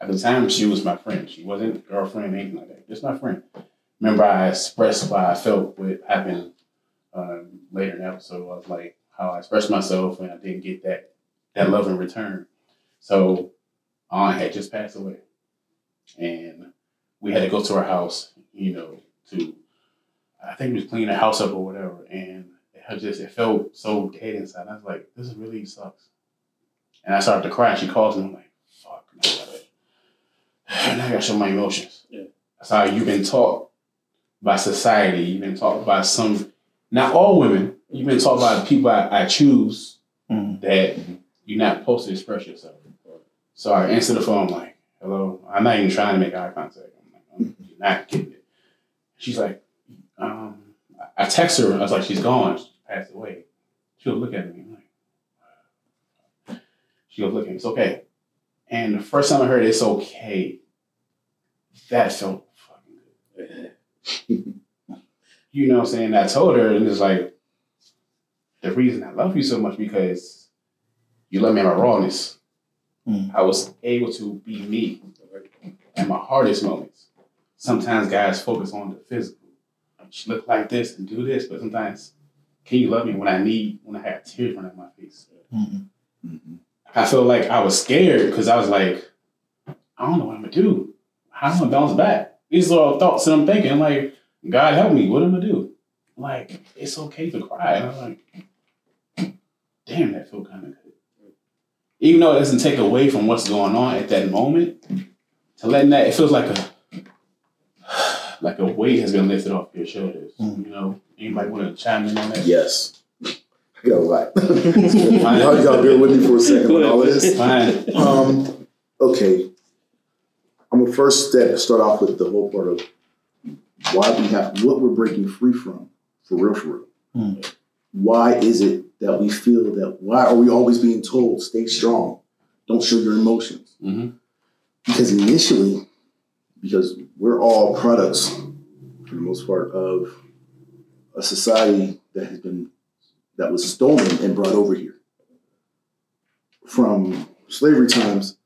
At the time, she was my friend. She wasn't girlfriend, anything like that. Just my friend. Remember, I expressed why I felt what happened um, later in the episode. I was like how I expressed myself, and I didn't get that that love in return. So, aunt had just passed away, and we had to go to her house, you know, to I think we was cleaning the house up or whatever, and it just it felt so dead inside. I was like, this really sucks. And I started to cry. She calls me. I'm like, fuck, now I gotta, now I gotta show my emotions. Yeah. That's how you've been taught by society. You've been taught by some, not all women. You've been taught by the people I, I choose Mhm. that you're not supposed to express yourself. So I answer the phone I'm like, hello. I'm not even trying to make eye contact. I'm like, I'm you're not getting it. She's like, um, I text her. I was like, she's gone. She passed away. She goes, look at me. I'm like, she goes, look at me. It's okay. And the first time I heard it's okay, that felt fucking good. you know what I'm saying? I told her, and it's like, the reason I love you so much because you let me in my rawness. Mm. I was able to be me at my hardest moments. Sometimes guys focus on the physical. She look like this and do this, but sometimes can you love me when I need when I have tears running my face? Mhm. Mhm. I felt like I was scared because I was like, I don't know what I'm gonna do. How am I gonna bounce back? These are all thoughts that I'm thinking. Like, God help me, what am I gonna do? I'm like, it's okay to cry. And I'm like, damn, that felt kind of good. Even though it doesn't take away from what's going on at that moment, to letting that it feels like a like a weight has been lifted off your shoulders. Mhm. You know, anybody want to chime in on that? Yes. I got a lot. y'all, y'all bear with me for a second on all of this. Fine. Um, okay. I'm gonna first step start off with the whole part of why we have what we're breaking free from, for real, for real. Hmm. Why is it that we feel that? Why are we always being told stay strong, don't show your emotions? hmm Because initially, because we're all products, for the most part, of a society that has been that was stolen and brought over here from slavery times.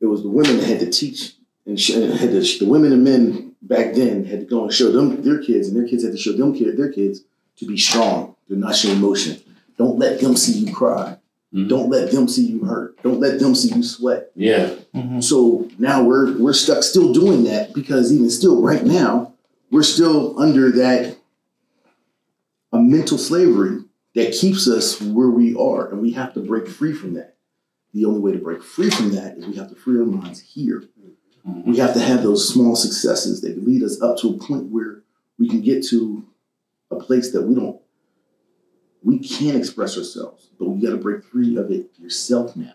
It was the women that had to teach and sh- had to, the women and men back then had to go and show them their kids, and their kids had to show them kid, their kids to be strong, to not show emotion. Don't let them see you cry. Mhm. Don't let them see you hurt. Don't let them see you sweat. Yeah. Mhm. So now we're we're stuck still doing that because even still right now we're still under that a mental slavery that keeps us where we are and we have to break free from that. The only way to break free from that is we have to free our minds here. Mhm. We have to have those small successes that lead us up to a point where we can get to a place that we don't we can't express ourselves, but we got to break free of it yourself now.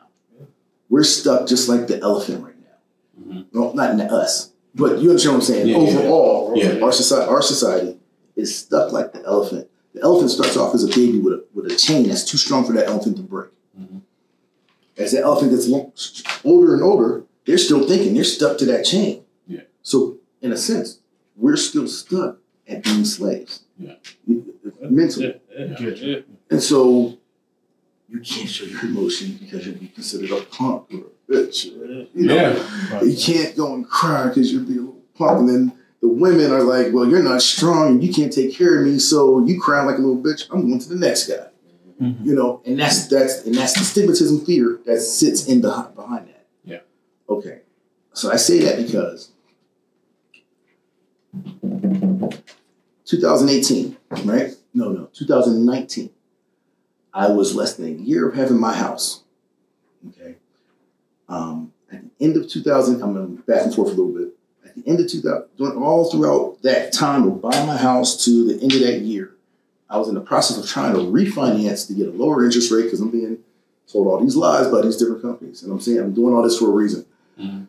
We're stuck just like the elephant right now. Mhm. Well, not in us, but you understand what I'm saying. Yeah, yeah, yeah. Overall, Yeah. our society, our society is stuck like the elephant The elephant starts off as a baby with a, with a chain that's too strong for that elephant to break. Mhm. As the elephant gets older and older, they're still thinking they're stuck to that chain. Yeah. So, in a sense, we're still stuck at being slaves. Yeah. Mentally. And so you can't show your emotion because you'll be considered a punk or a bitch. Or, you know, Yeah. you can't go and cry because you'll be a little punk. And then the women are like, well, you're not strong and you can't take care of me, so you cry like a little bitch. I'm going to the next guy. Mhm. You know, and that's that's and that's the stigmatism fear that sits in behind behind that. Yeah. Okay. So I say that because 2018, right? No, no, 2019. I was less than a year of having my house. Okay. Um, at the end of 2000, I'm going back and forth a little bit. At the end of 2000, during all throughout that time of buying my house to the end of that year, I was in the process of trying to refinance to get a lower interest rate because I'm being told all these lies by these different companies. And I'm saying I'm doing all this for a reason. Mhm.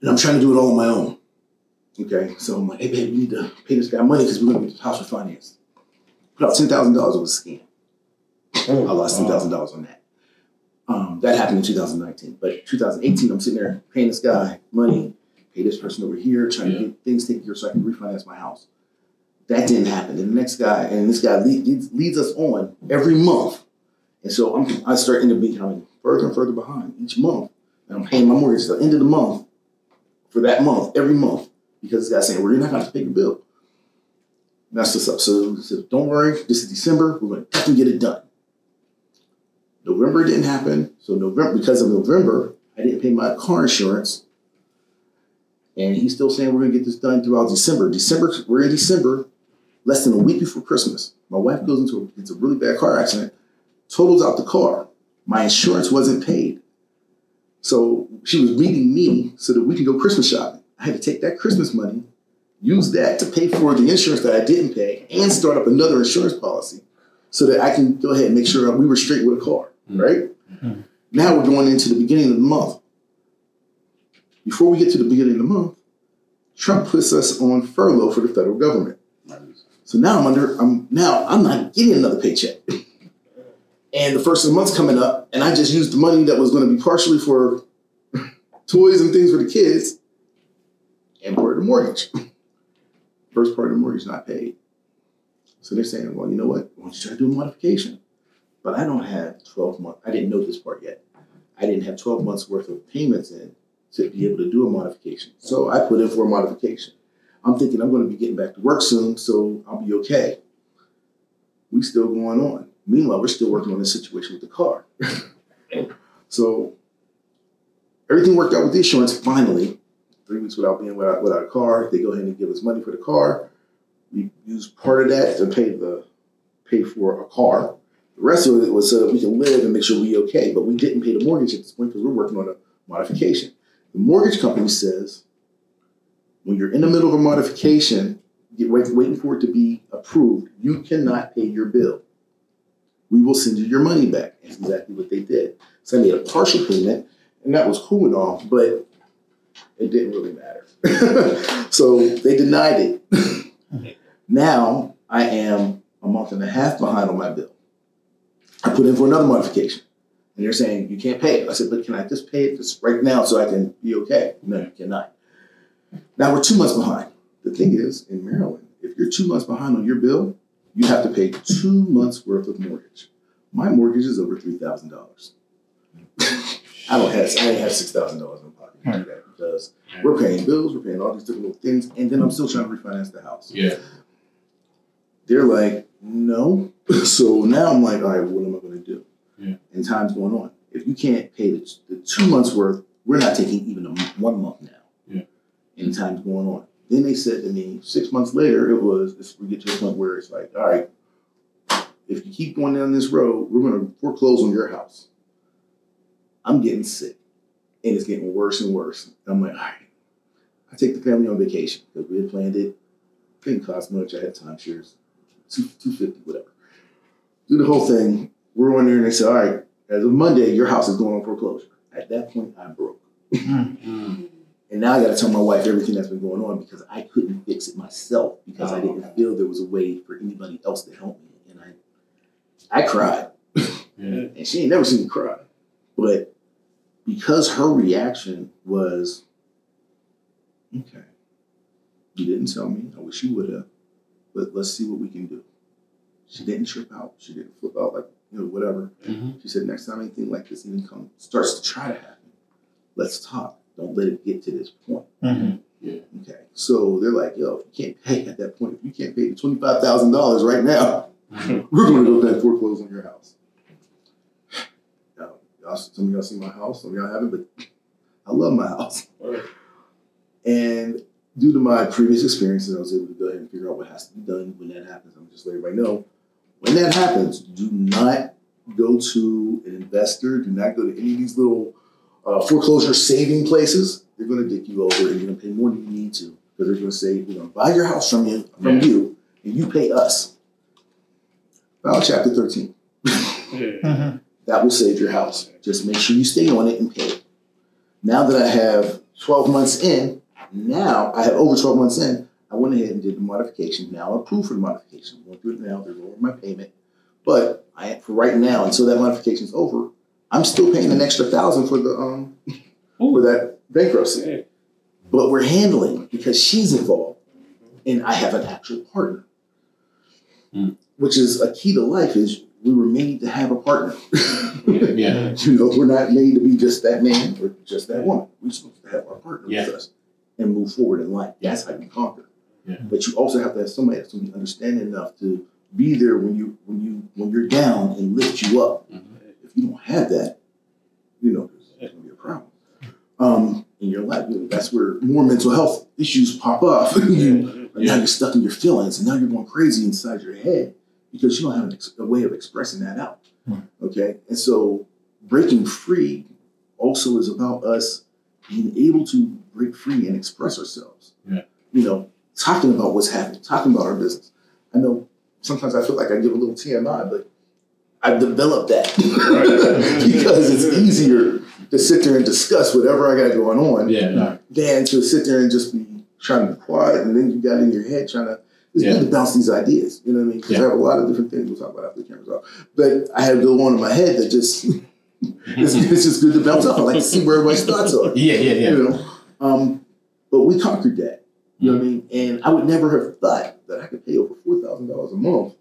And I'm trying to do it all on my own. Okay. So I'm like, hey, babe, we need to pay this guy money because we're going to get the house refinanced. Put out $10,000 was a scam. I lost ten thousand dollars on that. Um, that happened in 2019. But 2018, I'm sitting there paying this guy money, pay this person over here, trying Yeah. to get things taken care of so I can refinance my house. That didn't happen. And the next guy, and this guy leads, leads us on every month. And so I'm, I start ending up becoming further and further behind each month. And I'm paying my mortgage at the end of the month for that month, every month, because this guy's saying, well, you're not going to have to pay your bill. That's what's up. So, so don't worry, this is December. We're going to definitely get it done. November didn't happen. So November, because of November, I didn't pay my car insurance. And he's still saying we're gonna get this done throughout December. December, we're in December, less than a week before Christmas. My wife goes into a, it's a really bad car accident, totals out the car. My insurance wasn't paid. So she was meeting me so that we could go Christmas shopping. I had to take that Christmas money, use that to pay for the insurance that I didn't pay, and start up another insurance policy so that I can go ahead and make sure we were straight with a car, Mm. right? Mhm. Now we're going into the beginning of the month. Before we get to the beginning of the month, Trump puts us on furlough for the federal government. So now I'm under. I'm now I'm not getting another paycheck. And the first of the month's coming up, and I just used the money that was going to be partially for toys and things for the kids, and for the mortgage. First part of the mortgage not paid. So they're saying, well, you know what? Why don't you try to do a modification? But I don't have 12 months. I didn't know this part yet. I didn't have 12 months worth of payments in to be able to do a modification. So I put in for a modification. I'm thinking I'm going to be getting back to work soon, so I'll be okay. We still going on. Meanwhile, we're still working on this situation with the car. so everything worked out with the insurance finally. Three weeks without being without, without a car. They go ahead and give us money for the car. We use part of that to pay the pay for a car. The rest of it was so that we can live and make sure we okay. But we didn't pay the mortgage at this point because we're working on a modification. The mortgage company says when you're in the middle of a modification, you're wait, waiting for it to be approved, you cannot pay your bill. We will send you your money back. That's exactly what they did. So I made a partial payment, and that was cool and all, but it didn't really matter. so they denied it. now I am a month and a half behind on my bill. I put in for another modification. And they're saying, you can't pay it. I said, but can I just pay it just right now so I can be okay? No, you cannot. Now we're two months behind. The thing is, in Maryland, if you're two months behind on your bill, you have to pay two months worth of mortgage. My mortgage is over $3,000. I don't have, I didn't have $6,000 do that because we're paying bills, we're paying all these different little things, and then I'm still trying to refinance the house. Yeah. They're like, no. so now I'm like, all right, what am I going to do? Yeah. And time's going on. If you can't pay the, the two months worth, we're not taking even a one month now. Yeah. And time's going on. Then they said to me, six months later, it was, it's, we get to a point where it's like, all right, if you keep going down this road, we're going to foreclose on your house. I'm getting sick. And it's getting worse and worse. And I'm like, all right. I take the family on vacation because we had planned it. Didn't cost much. I had timeshares, two two fifty, whatever. Do the whole thing. We're on there, and they said, "All right, as of Monday, your house is going on foreclosure." At that point, I broke, Mm. and now I got to tell my wife everything that's been going on because I couldn't fix it myself because I didn't feel there was a way for anybody else to help me, and I I cried. Yeah. And she ain't never seen me cry. But because her reaction was, okay, you didn't tell me. I wish you would have. But let's see what we can do. She didn't trip out. She didn't flip out like, you know, whatever. Mhm. She said, next time anything like this even comes, starts to try to happen, let's talk. Don't let it get to this point. Mhm. Okay. So they're like, yo, if you can't pay at that point, if you can't pay the $25,000 right now, we're going to go ahead and foreclose on your house. Now, y'all, some of y'all see my house, some of y'all haven't, but I love my house. And due to my previous experiences, I was able to go ahead and figure out what has to be done when that happens. I'm just letting everybody know when that happens, do not go to an investor, do not go to any of these little uh, foreclosure saving places. They're going to dick you over and you're going to pay more than you need to because they're going to say, we're going to buy your house from you, from Yeah. you, and you pay us. File chapter 13 Yeah. Mhm. That will save your house. Just make sure you stay on it and pay it. Now that I have 12 months in, now I have over 12 months in, I went ahead and did the modification. Now I'm approved for the modification. I'm going through it now. They're lowering my payment. But I for right now, until that modification is over, I'm still paying an extra thousand for the um for that bankruptcy. But we're handling because she's involved and I have an actual partner. Hmm. Which is a key to life is we were made to have a partner. Yeah. You know, we're not made to be just that man or just that woman. We're supposed to have our partner Yeah. with us and move forward in life. That's how you conquer. Yeah. But you also have to have somebody that's going to be understanding enough to be there when you when you when you're down and lift you up. Mhm. If you don't have that, you know, there's going to be a problem. Um, in your life, you know, that's where more mental health issues pop up. you, Yeah. Now you're stuck in your feelings, and now you're going crazy inside your head because you don't have a way of expressing that out. Right. Okay, and so breaking free also is about us being able to break free and express ourselves. Yeah. You know, talking about what's happening, talking about our business. I know sometimes I feel like I give a little TMI, but I've developed that because it's easier to sit there and discuss whatever I got going on Yeah. No. than to sit there and just be trying to be quiet and then you got in your head trying to it's Yeah. good to bounce these ideas. You know what I mean? Because Yeah. I have a lot of different things we'll talk about after the camera's off. But I had to go on in my head that just it's, it's just good to bounce off. I like to see where everybody's thoughts are. Yeah. Yeah. Yeah. You know? Um, but we conquered that. You know what I mean? And I would never have thought that I could pay over four thousand dollars a month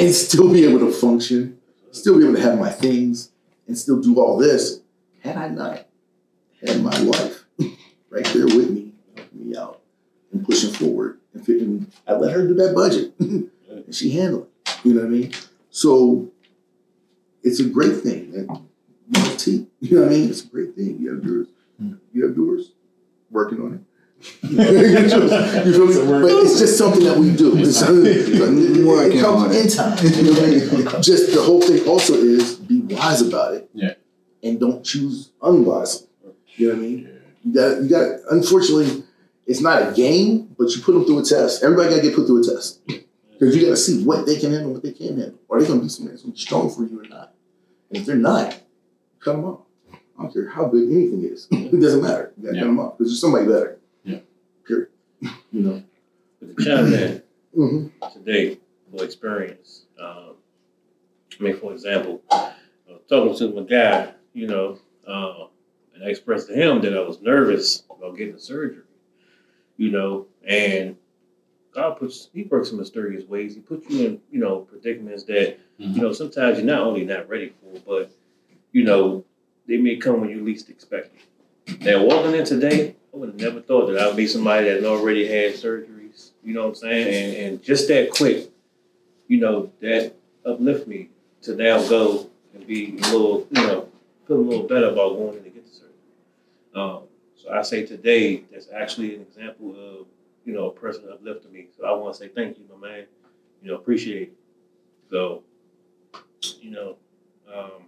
and still be able to function, still be able to have my things, and still do all this had I not had my wife right there with me, helping me out and pushing forward. And fitting, I let her do that budget, and she handled it. You know what I mean? So it's a great thing. And you have tea. You know what I mean? It's a great thing. You have yours. Hmm. You have yours. Working on it. you feel me? But it's just something that we do. It's, it Working comes in time. You know what I mean? Just the whole thing also is be wise about it. Yeah. And don't choose unwisely. You know what I mean? You got you got unfortunately it's not a game, but you put them through a test. Everybody gotta get put through a test. Because you gotta see what they can handle, what they can't handle. Are they gonna be somebody that's gonna be strong for you or not? And if they're not, cut them off. I don't care how good anything is. it doesn't matter. You gotta Yeah. cut them off because there's somebody better. Yeah. Period. You know. But the challenge man Mm-hmm. today for experience. Um, I mean, for example, I was talking to my guy, you know, uh, and I expressed to him that I was nervous about getting the surgery, you know, and God puts, He works in mysterious ways. He puts you in, you know, predicaments that, you know, sometimes you're not only not ready for, but, you know, they may come when you least expect it. Now, walking in today, I would have never thought that I would be somebody that already had surgeries, you know what I'm saying? And, and just that quick, you know, that uplift me to now go and be a little, you know, feel a little better about going in to get the surgery. Um, so I say today, that's actually an example of, you know, a person uplifting me. So I want to say thank you, my man. You know, appreciate it. So, you know, um,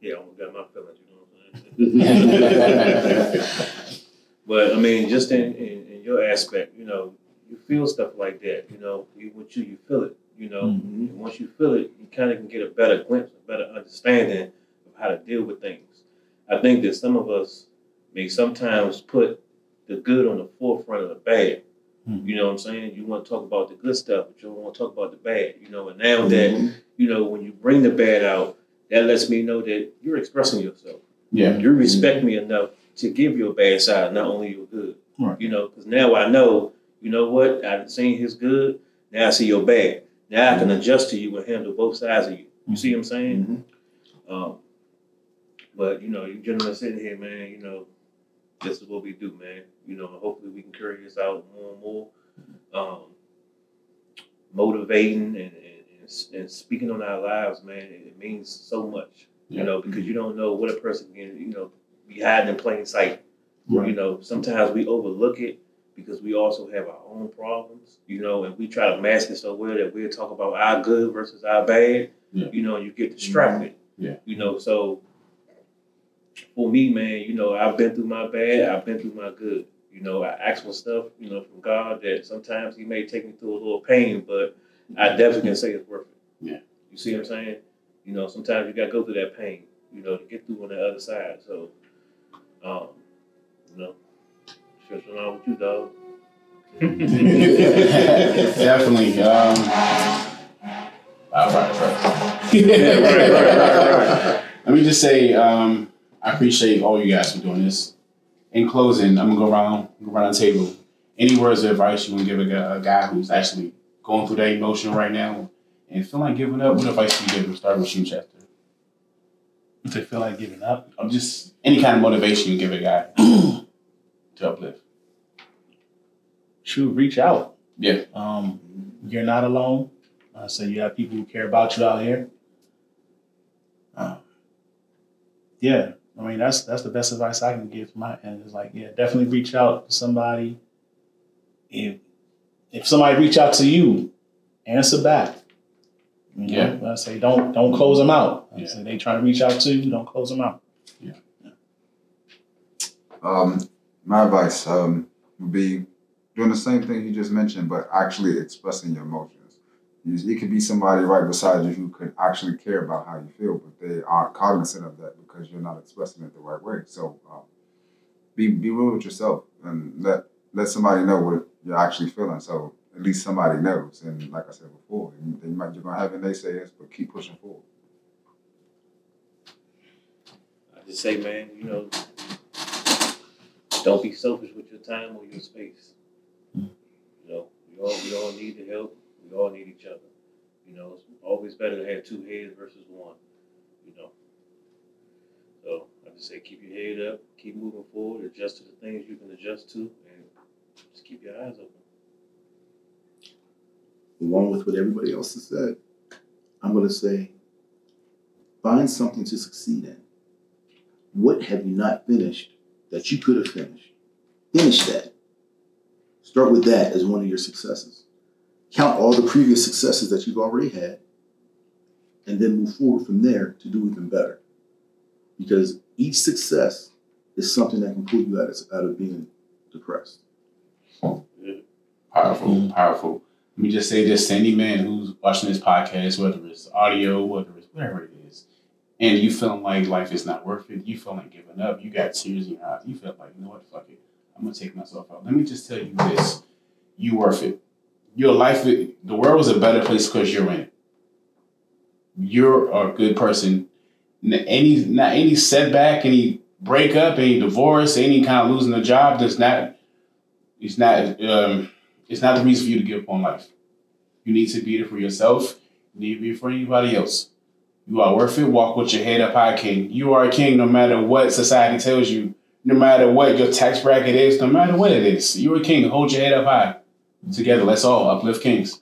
yeah, I almost got my feelings, you know what I'm saying? But I mean, just in, in, in your aspect, you know, you feel stuff like that. You know, you, with you, you feel it. You know, Mhm. and once you feel it, you kind of can get a better glimpse, a better understanding of how to deal with things. I think that some of us may sometimes put the good on the forefront of the bad. Hmm. You know what I'm saying? You want to talk about the good stuff, but you don't want to talk about the bad. You know, and now that Mhm. you know when you bring the bad out, that lets me know that you're expressing yourself. Yeah. You respect me enough to give your bad side, not only your good. Right. You know, because now I know. You know what? I've seen his good. Now I see your bad. Now I can adjust to you and handle both sides of you. You see what I'm saying? Mhm. Um, but you know, you gentlemen sitting here, man. You know, this is what we do, man. You know, hopefully we can carry this out more and more, um, motivating and, and, and, speaking on our lives, man. It, means so much, Yeah. you know, because you don't know what a person can, you know, be hiding in plain sight. You know, sometimes we overlook it because we also have our own problems, you know, and we try to mask it so well that we'll talk about our good versus our bad, Yeah. you know, and you get distracted. Yeah. You know, so for me, man, you know, I've been through my bad, I've been through my good. You know, I ask for stuff, you know, from God that sometimes He may take me through a little pain, but I definitely can say it's worth it. Yeah. You see what I'm saying? You know, sometimes you gotta go through that pain, you know, to get through on the other side. So, um, you know, stretching on with you, dog. Definitely. Um, all right, right. right, right, right, right. Let me just say, um, I appreciate all you guys for doing this. In closing, I'm gonna go around, go around the table. Any words of advice you want to give a guy, a guy who's actually going through that emotion right now and feel like giving up? What advice do you give him? Start with you, Chester. If they feel like giving up, Or just any kind of motivation you give a guy to uplift. shoot, reach out. Yeah. Um, you're not alone. Uh, so you have people who care about you out here. Um, yeah, I mean that's that's the best advice I can give from my end. Is like, yeah, definitely reach out to somebody. If if somebody reach out to you, answer back. You know, I say don't don't close them out. I Yeah. say they trying to reach out to you, don't close them out. Um, my advice um, would be doing the same thing you just mentioned, but actually expressing your emotions. It could be somebody right beside you who could actually care about how you feel, but they aren't cognizant of that because you're not expressing it the right way. So um, be be real with yourself and let let somebody know what you're actually feeling. So at least somebody knows. And like I said before, you might, you're gonna have your naysayers, but keep pushing forward. I just say, man, you know, don't be selfish with your time or your space. You know, we all we all need the help. We all need each other. You know, it's always better to have two heads versus one. You know. So I just say keep your head up, keep moving forward, adjust to the things you can adjust to, and just keep your eyes open. along with what everybody else has said, I'm going to say find something to succeed in. What have you not finished that you could have finished? Finish that. Start with that as one of your successes. Count all the previous successes that you've already had, and then move forward from there to do even better. Because each success is something that can pull you out of, out of being depressed. Powerful, mm-hmm. powerful. Let me just say this to any man who's watching this podcast, whether it's audio, whether it's whatever it is, and you feeling like life is not worth it, you feeling giving up, you got tears in your eyes, you feel like, you know what, fuck it. I'm gonna take myself out. Let me just tell you this. You worth it. Your life the world is a better place because you're in it. You're a good person. Any not any setback, any breakup, any divorce, any kind of losing a job does not it's not um it's not the reason for you to give up on life. You need to be there for yourself. You need to be for anybody else. You are worth it. Walk with your head up high, king. You are a king no matter what society tells you, no matter what your tax bracket is, no matter what it is. You're a king. Hold your head up high. Together, let's all uplift kings.